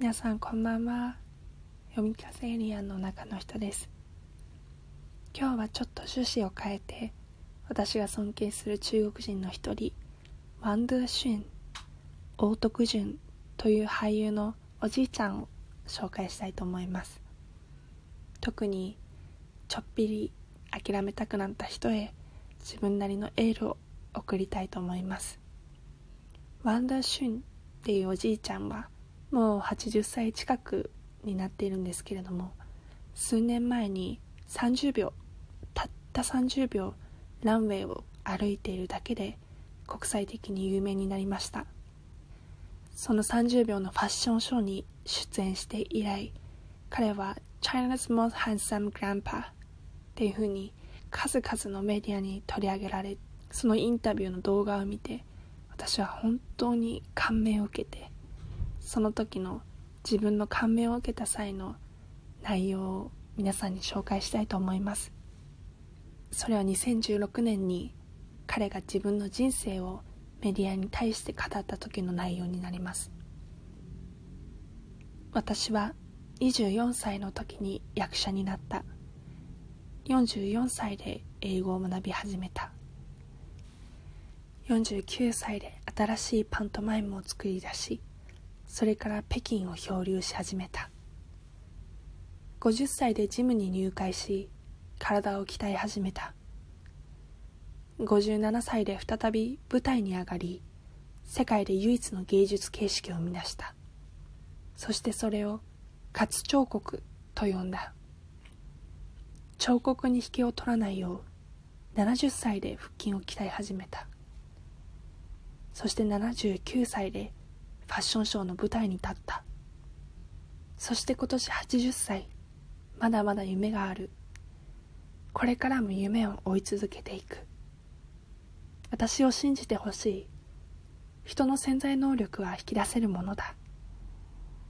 皆さんこんばんは。読み聞かせエリアの中の人です。今日はちょっと趣旨を変えて私が尊敬する中国人の一人ワン・ドゥ・シュンオートクジュンという俳優のおじいちゃんを紹介したいと思います。特にちょっぴり諦めたくなった人へ自分なりのエールを送りたいと思います。ワンダー・シュンっていうおじいちゃんはもう80歳近くになっているんですけれども数年前に30秒たった30秒ランウェイを歩いているだけで国際的に有名になりました。その30秒のファッションショーに出演して以来彼は China's Most Handsome Grandpa っていうふうに数々のメディアに取り上げられそのインタビューの動画を見て私は本当に感銘を受けてその時の自分の感銘を受けた際の内容を皆さんに紹介したいと思います。それは2016年に彼が自分の人生をメディアに対して語った時の内容になります。私は24歳の時に役者になった。44歳で英語を学び始めた。49歳で新しいパントマイムを作り出しそれから北京を漂流し始めた。50歳でジムに入会し体を鍛え始めた。57歳で再び舞台に上がり世界で唯一の芸術形式を生み出した。そしてそれを活彫刻と呼んだ。彫刻に引けを取らないよう70歳で腹筋を鍛え始めた。そして79歳でファッションショーの舞台に立った。そして今年80歳。まだまだ夢がある。これからも夢を追い続けていく。私を信じてほしい。人の潜在能力は引き出せるものだ。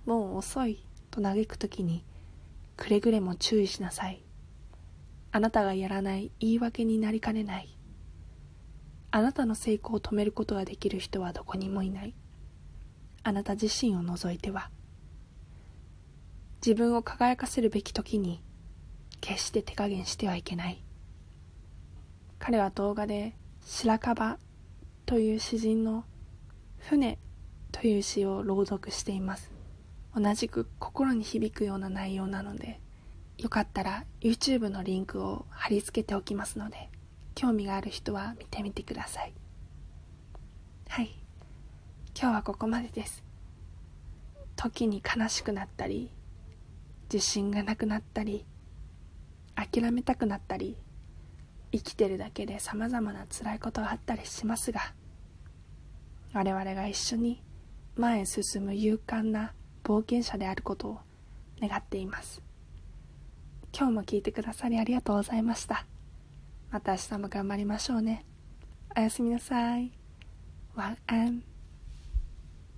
もう遅い。と嘆く時にくれぐれも注意しなさい。あなたがやらない。言い訳になりかねない。あなたの成功を止めることができる人はどこにもいない。あなた自身を除いては自分を輝かせるべき時に決して手加減してはいけない。彼は動画で白樺という詩人の船という詩を朗読しています。同じく心に響くような内容なのでよかったら YouTube のリンクを貼り付けておきますので興味がある人は見てみてください。はい。今日はここまでです。時に悲しくなったり自信がなくなったり諦めたくなったり生きてるだけでさまざまな辛いことがあったりしますが我々が一緒に前へ進む勇敢な冒険者であることを願っています。今日も聞いてくださりありがとうございました。また明日も頑張りましょうね。おやすみなさい。晚安